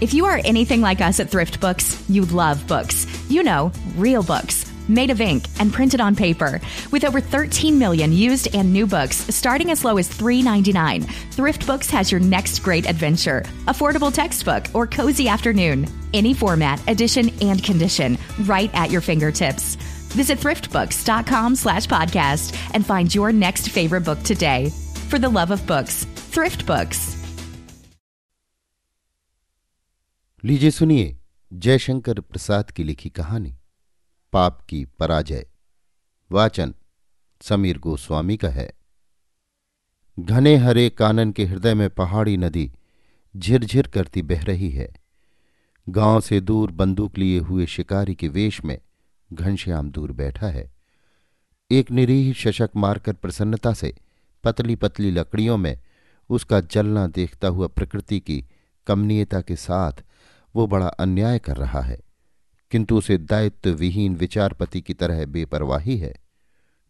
If you are anything like us at Thrift Books, you love books. You know, real books. Made of ink and printed on paper. With over 13 million used and new books starting as low as $3.99, Thrift Books has your next great adventure. Affordable textbook or cozy afternoon. Any format, edition, and condition, right at your fingertips. Visit thriftbooks.com slash podcast and find your next favorite book today. For the love of books, Thrift Books. लीजिए सुनिए जयशंकर प्रसाद की लिखी कहानी, पाप की पराजय। वाचन समीर गोस्वामी का है। घने हरे कानन के हृदय में पहाड़ी नदी झिरझिर करती बह रही है। गाँव से दूर बंदूक लिए हुए शिकारी के वेश में घनश्याम दूर बैठा है। एक निरीह शशक मारकर प्रसन्नता से पतली पतली लकड़ियों में उसका जलना देखता हुआ प्रकृति की कमनीयता के साथ वो बड़ा अन्याय कर रहा है। किंतु उसे दायित्व विहीन विचारपति की तरह बेपरवाही है।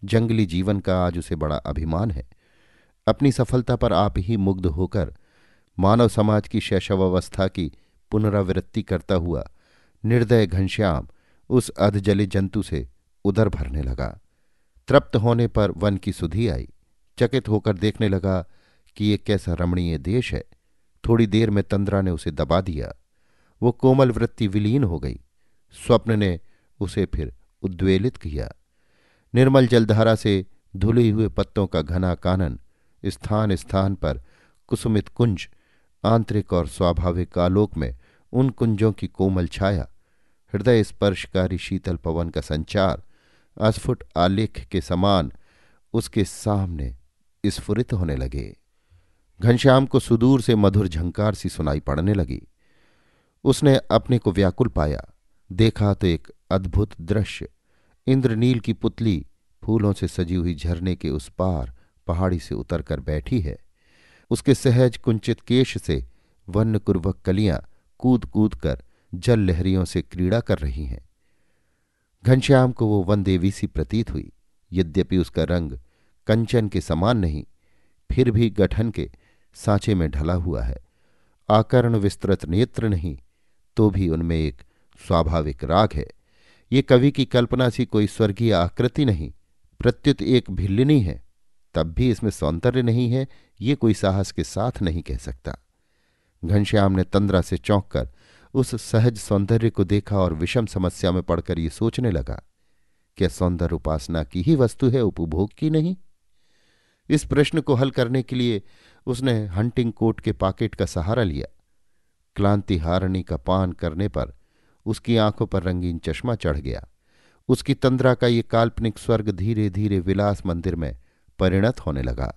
जंगली जीवन का आज उसे बड़ा अभिमान है। अपनी सफलता पर आप ही मुग्ध होकर मानव समाज की शैशवावस्था की पुनरावृत्ति करता हुआ निर्दय घनश्याम उस अधजले जंतु से उदर भरने लगा। तृप्त होने पर वन की सुधी आई। चकित होकर देखने लगा कि ये कैसा रमणीय देश है। थोड़ी देर में तंद्रा ने उसे दबा दिया। वो कोमल वृत्ति विलीन हो गई। स्वप्न ने उसे फिर उद्वेलित किया। निर्मल जलधारा से धुले हुए पत्तों का घना कानन स्थान स्थान पर कुसुमित कुंज, आंतरिक और स्वाभाविक आलोक में उन कुंजों की कोमल छाया, हृदय स्पर्शकारी शीतल पवन का संचार अस्फुट आलेख के समान उसके सामने स्फुरित होने लगे। घनश्याम को सुदूर से मधुर झंकार सी सुनाई पड़ने लगी। उसने अपने को व्याकुल पाया। देखा तो एक अद्भुत दृश्य। इंद्रनील की पुतली फूलों से सजी हुई झरने के उस पार पहाड़ी से उतर कर बैठी है। उसके सहज कुंचित केश से वन्यकुर्वक कलियाँ कूद कूद कर जल लहरियों से क्रीड़ा कर रही हैं। घनश्याम को वो वन देवी सी प्रतीत हुई। यद्यपि उसका रंग कंचन के समान नहीं, फिर भी गठन के सांचे में ढला हुआ है। आकर्ण विस्तृत नेत्र नहीं तो भी उनमें एक स्वाभाविक राग है। ये कवि की कल्पना सी कोई स्वर्गीय आकृति नहीं, प्रत्युत एक भिल्लिनी है। तब भी इसमें सौंदर्य नहीं है, ये कोई साहस के साथ नहीं कह सकता। घनश्याम ने तंद्रा से चौंक कर उस सहज सौंदर्य को देखा और विषम समस्या में पड़कर ये सोचने लगा, क्या सौंदर्य उपासना की ही वस्तु है, उपभोग की नहीं? इस प्रश्न को हल करने के लिए उसने हंटिंग कोट के पॉकेट का सहारा लिया। क्लांति हारणी का पान करने पर उसकी आँखों पर रंगीन चश्मा चढ़ गया। उसकी तंद्रा का ये काल्पनिक स्वर्ग धीरे धीरे विलास मंदिर में परिणत होने लगा।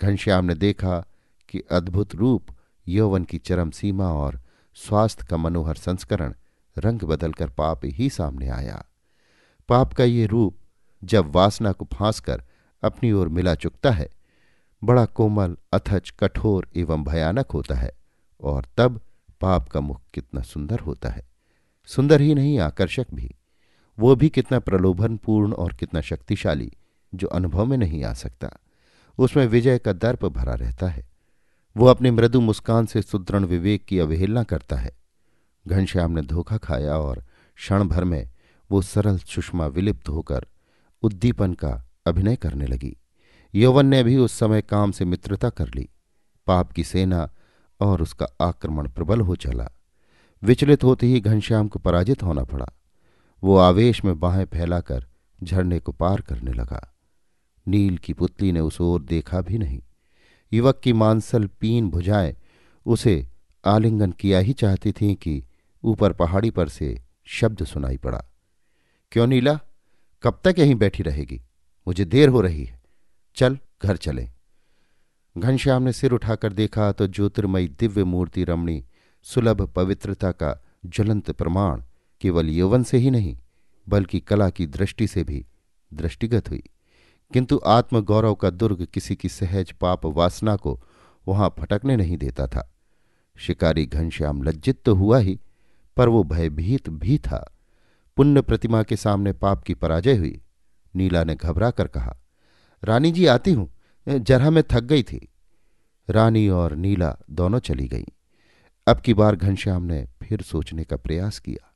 घनश्याम ने देखा कि अद्भुत रूप यौवन की चरम सीमा और स्वास्थ्य का मनोहर संस्करण रंग बदलकर पाप ही सामने आया। पाप का ये रूप जब वासना को फांस कर अपनी ओर मिला चुकता है, बड़ा कोमल, अथच, कठोर एवं भयानक होता है और तब पाप का मुख कितना सुंदर होता है। सुंदर ही नहीं, आकर्षक भी। वो भी कितना प्रलोभनपूर्ण और कितना शक्तिशाली, जो अनुभव में नहीं आ सकता। उसमें विजय का दर्प भरा रहता है। वो अपनी मृदु मुस्कान से सुदृढ़ विवेक की अवहेलना करता है। घनश्याम ने धोखा खाया और क्षण भर में वो सरल सुषमा विलिप्त होकर उद्दीपन का अभिनय करने लगी। यौवन ने भी उस समय काम से मित्रता कर ली। पाप की सेना और उसका आक्रमण प्रबल हो चला। विचलित होते ही घनश्याम को पराजित होना पड़ा। वो आवेश में बाहें फैलाकर झरने को पार करने लगा। नील की पुतली ने उस ओर देखा भी नहीं। युवक की मांसल पीन भुजाएँ उसे आलिंगन किया ही चाहती थीं कि ऊपर पहाड़ी पर से शब्द सुनाई पड़ा। क्यों नीला? कब तक यहीं बैठी रहेगी? मुझे देर हो रही है। चल, घर चलें। घनश्याम ने सिर उठाकर देखा तो ज्योतिर्मयी दिव्य मूर्ति रमणी, सुलभ पवित्रता का ज्वलंत प्रमाण केवल यौवन से ही नहीं, बल्कि कला की दृष्टि से भी दृष्टिगत हुई। किंतु आत्मगौरव का दुर्ग किसी की सहज पाप वासना को वहाँ फटकने नहीं देता था। शिकारी घनश्याम लज्जित तो हुआ ही, पर वो भयभीत भी था। पुण्य प्रतिमा के सामने पाप की पराजय हुई। नीला ने घबरा कर कहा, रानी जी, आती हूँ। जरा मैं थक गई थी। रानी और नीला दोनों चली गईं। अब की बार घनश्याम ने फिर सोचने का प्रयास किया,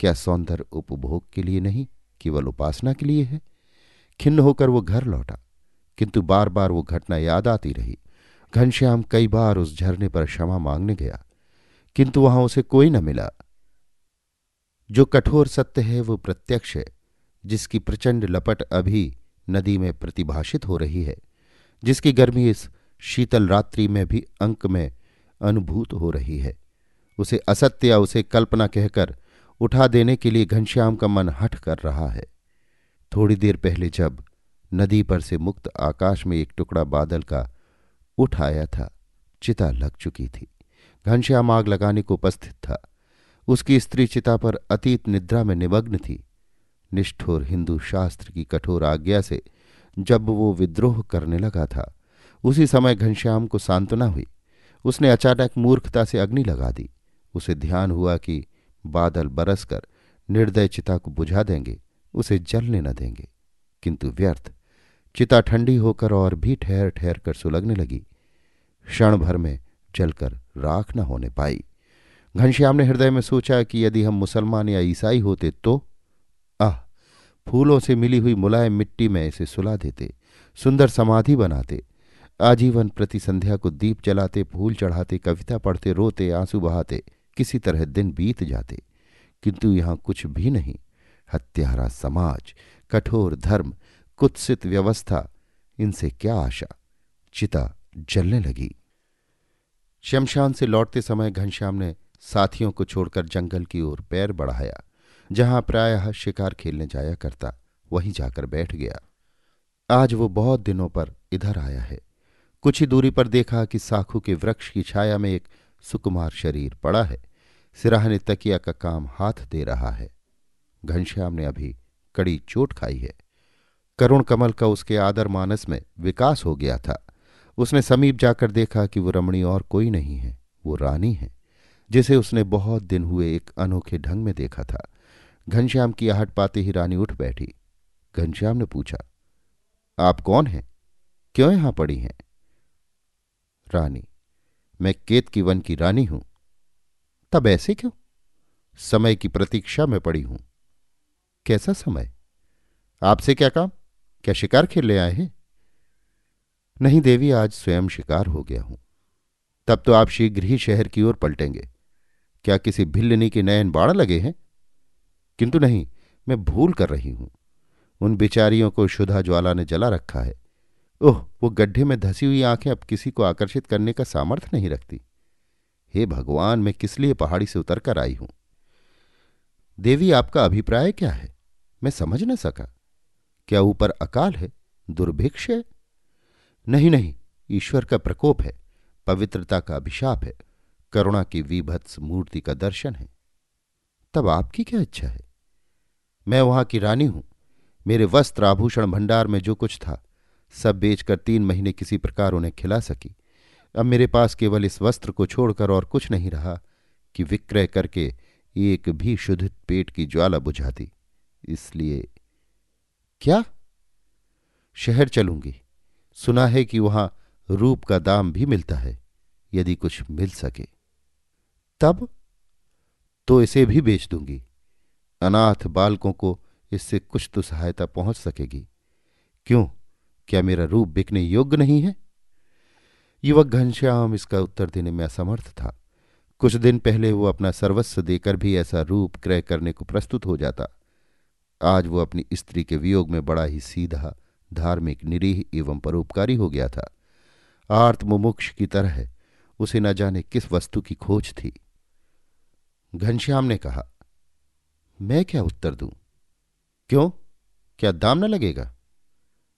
क्या सौंदर्य उपभोग के लिए नहीं, केवल उपासना के लिए है? खिन्न होकर वो घर लौटा, किंतु बार बार वो घटना याद आती रही। घनश्याम कई बार उस झरने पर क्षमा मांगने गया, किंतु वहाँ उसे कोई न मिला। जो कठोर सत्य है, वो प्रत्यक्ष है, जिसकी प्रचंड लपट अभी नदी में प्रतिभाषित हो रही है। जिसकी गर्मी इस शीतल रात्रि में भी अंक में अनुभूत हो रही है। उसे असत्य या उसे कल्पना कहकर उठा देने के लिए घनश्याम का मन हट कर रहा है। थोड़ी देर पहले जब नदी पर से मुक्त आकाश में एक टुकड़ा बादल का उठ आया था, चिता लग चुकी थी। घनश्याम आग लगाने को उपस्थित था। उसकी स्त्री चिता पर अतीत निद्रा में निमग्न थी। निष्ठुर हिंदू शास्त्र की कठोर आज्ञा से जब वो विद्रोह करने लगा था। उसी समय घनश्याम को सांत्वना हुई। उसने अचानक मूर्खता से अग्नि लगा दी। उसे ध्यान हुआ कि बादल बरसकर निर्दय चिता को बुझा देंगे, उसे जलने न देंगे। किंतु व्यर्थ, चिता ठंडी होकर और भी ठहर ठहर कर सुलगने लगी। क्षण भर में जलकर राख न होने पाई। घनश्याम ने हृदय में सोचा कि यदि हम मुसलमान या ईसाई होते तो फूलों से मिली हुई मुलायम मिट्टी में इसे सुला देते, सुंदर समाधि बनाते, आजीवन प्रति संध्या को दीप जलाते, फूल चढ़ाते, कविता पढ़ते, रोते, आँसू बहाते, किसी तरह दिन बीत जाते। किंतु यहाँ कुछ भी नहीं। हत्यारा समाज, कठोर धर्म, कुत्सित व्यवस्था, इनसे क्या आशा? चिता जलने लगी। शमशान से लौटते समय घनश्याम ने साथियों को छोड़कर जंगल की ओर पैर बढ़ाया। जहाँ प्रायः शिकार खेलने जाया करता, वहीं जाकर बैठ गया। आज वो बहुत दिनों पर इधर आया है। कुछ ही दूरी पर देखा कि साखू के वृक्ष की छाया में एक सुकुमार शरीर पड़ा है। सिराहने तकिया का काम हाथ दे रहा है। घनश्याम ने अभी कड़ी चोट खाई है। करुण कमल का उसके आदर मानस में विकास हो गया था। उसने समीप जाकर देखा कि वो रमणी और कोई नहीं है, वो रानी है, जिसे उसने बहुत दिन हुए एक अनोखे ढंग में देखा था। घनश्याम की आहट पाते ही रानी उठ बैठी। घनश्याम ने पूछा, आप कौन हैं? क्यों यहाँ पड़ी हैं? रानी, मैं केत की वन की रानी हूँ। तब ऐसे क्यों? समय की प्रतीक्षा में पड़ी हूँ। कैसा समय? आपसे क्या काम? क्या शिकार खेलने आए हैं? नहीं देवी, आज स्वयं शिकार हो गया हूँ। तब तो आप शीघ्र ही शहर की ओर पलटेंगे। क्या किसी भिल्लनी के नयन बाण लगे हैं? किंतु नहीं, मैं भूल कर रही हूँ। उन बिचारियों को शुद्धा ज्वाला ने जला रखा है। ओह, वो गड्ढे में धसी हुई आँखें अब किसी को आकर्षित करने का सामर्थ्य नहीं रखती। हे भगवान, मैं किस लिए पहाड़ी से उतर कर आई हूँ? देवी, आपका अभिप्राय क्या है? मैं समझ न सका। क्या ऊपर अकाल है? दुर्भिक्ष है? नहीं नहीं, ईश्वर का प्रकोप है, पवित्रता का अभिशाप है, करुणा की विभत्स मूर्ति का दर्शन है। तब आपकी क्या इच्छा है? मैं वहाँ की रानी हूँ। मेरे वस्त्र आभूषण भंडार में जो कुछ था, सब बेचकर तीन महीने किसी प्रकार उन्हें खिला सकी। अब मेरे पास केवल इस वस्त्र को छोड़कर और कुछ नहीं रहा कि विक्रय करके एक भी शुद्ध पेट की ज्वाला बुझाती। इसलिए क्या? शहर चलूँगी। सुना है कि वहाँ रूप का दाम भी मिलता है, यदि कुछ मिल सके। तब? तो इसे भी बेच दूँगी। अनाथ बालकों को इससे कुछ तो सहायता पहुँच सकेगी। क्यों? क्या मेरा रूप बिकने योग्य नहीं है? युवक घनश्याम इसका उत्तर देने में असमर्थ था। कुछ दिन पहले वो अपना सर्वस्व देकर भी ऐसा रूप क्रय करने को प्रस्तुत हो जाता। आज वो अपनी स्त्री के वियोग में बड़ा ही सीधा, धार्मिक, निरीह एवं परोपकारी हो गया था। आर्त मुमुक्ष की तरह उसे न जाने किस वस्तु की खोज थी। घनश्याम ने कहा मैं क्या उत्तर दूँ? क्यों? क्या दाम न लगेगा?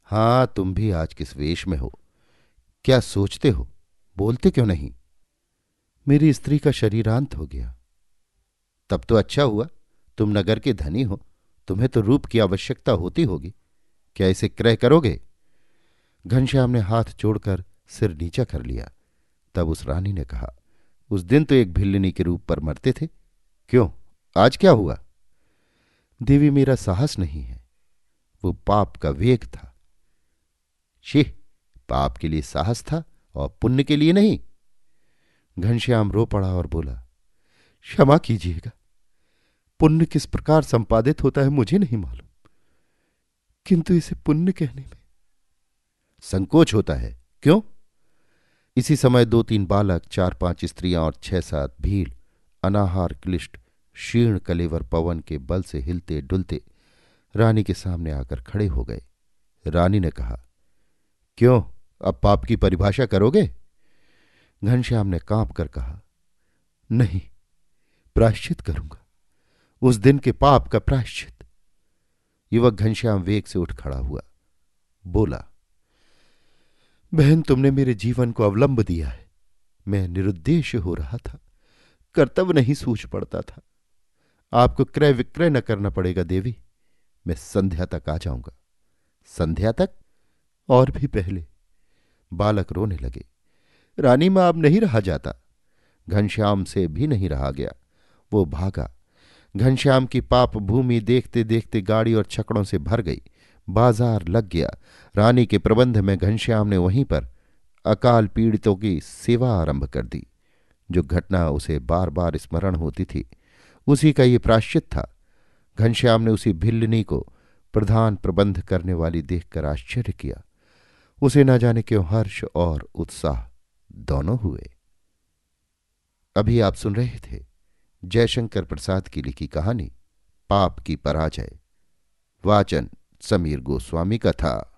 हाँ, तुम भी आज किस वेश में हो? क्या सोचते हो? बोलते क्यों नहीं? मेरी स्त्री का शरीरांत हो गया। तब तो अच्छा हुआ। तुम नगर के धनी हो। तुम्हें तो रूप की आवश्यकता होती होगी। क्या इसे क्रय करोगे? घनश्याम ने हाथ जोड़कर सिर नीचा कर लिया। तब उस रानी ने कहा, उस दिन तो एक भिल्लिनी के रूप पर मरते थे। क्यों? आज क्या हुआ? देवी मेरा साहस नहीं है। वो पाप का वेग था। शिह पाप के लिए साहस था और पुण्य के लिए नहीं। घनश्याम रो पड़ा और बोला, क्षमा कीजिएगा। पुण्य किस प्रकार संपादित होता है मुझे नहीं मालूम। किंतु इसे पुण्य कहने में संकोच होता है। क्यों? इसी समय दो तीन बालक, चार पाँच स्त्रियाँ और छह सात भीड़, अनाहार क्लिष्ट क्षीण कलेवर पवन के बल से हिलते डुलते रानी के सामने आकर खड़े हो गए। रानी ने कहा, क्यों? अब पाप की परिभाषा करोगे? घनश्याम ने काँप कर कहा, नहीं, प्रायश्चित करूँगा। उस दिन के पाप का प्रायश्चित. युवक घनश्याम वेग से उठ खड़ा हुआ, बोला, बहन, तुमने मेरे जीवन को अवलंब दिया है। मैं निरुद्देश्य हो रहा था, कर्तव्य नहीं सूझ पड़ता था। आपको क्रय विक्रय न करना पड़ेगा, देवी। मैं संध्या तक आ जाऊँगा। संध्या तक? और भी पहले। बालक रोने लगे। रानी में अब नहीं रहा जाता। घनश्याम से भी नहीं रहा गया। वो भागा। घनश्याम की पाप भूमि देखते देखते गाड़ी और छकड़ों से भर गई। बाज़ार लग गया। रानी के प्रबंध में घनश्याम ने वहीं पर अकाल पीड़ितों की सेवा आरंभ कर दी। जो घटना उसे बार बार स्मरण होती थी उसी का ये प्राश्चित था। घनश्याम ने उसी भिल्लनी को प्रधान प्रबंध करने वाली देखकर आश्चर्य किया। उसे न जाने क्यों हर्ष और उत्साह दोनों हुए। अभी आप सुन रहे थे जयशंकर प्रसाद की लिखी कहानी, पाप की पराजय। वाचन समीर गोस्वामी का था।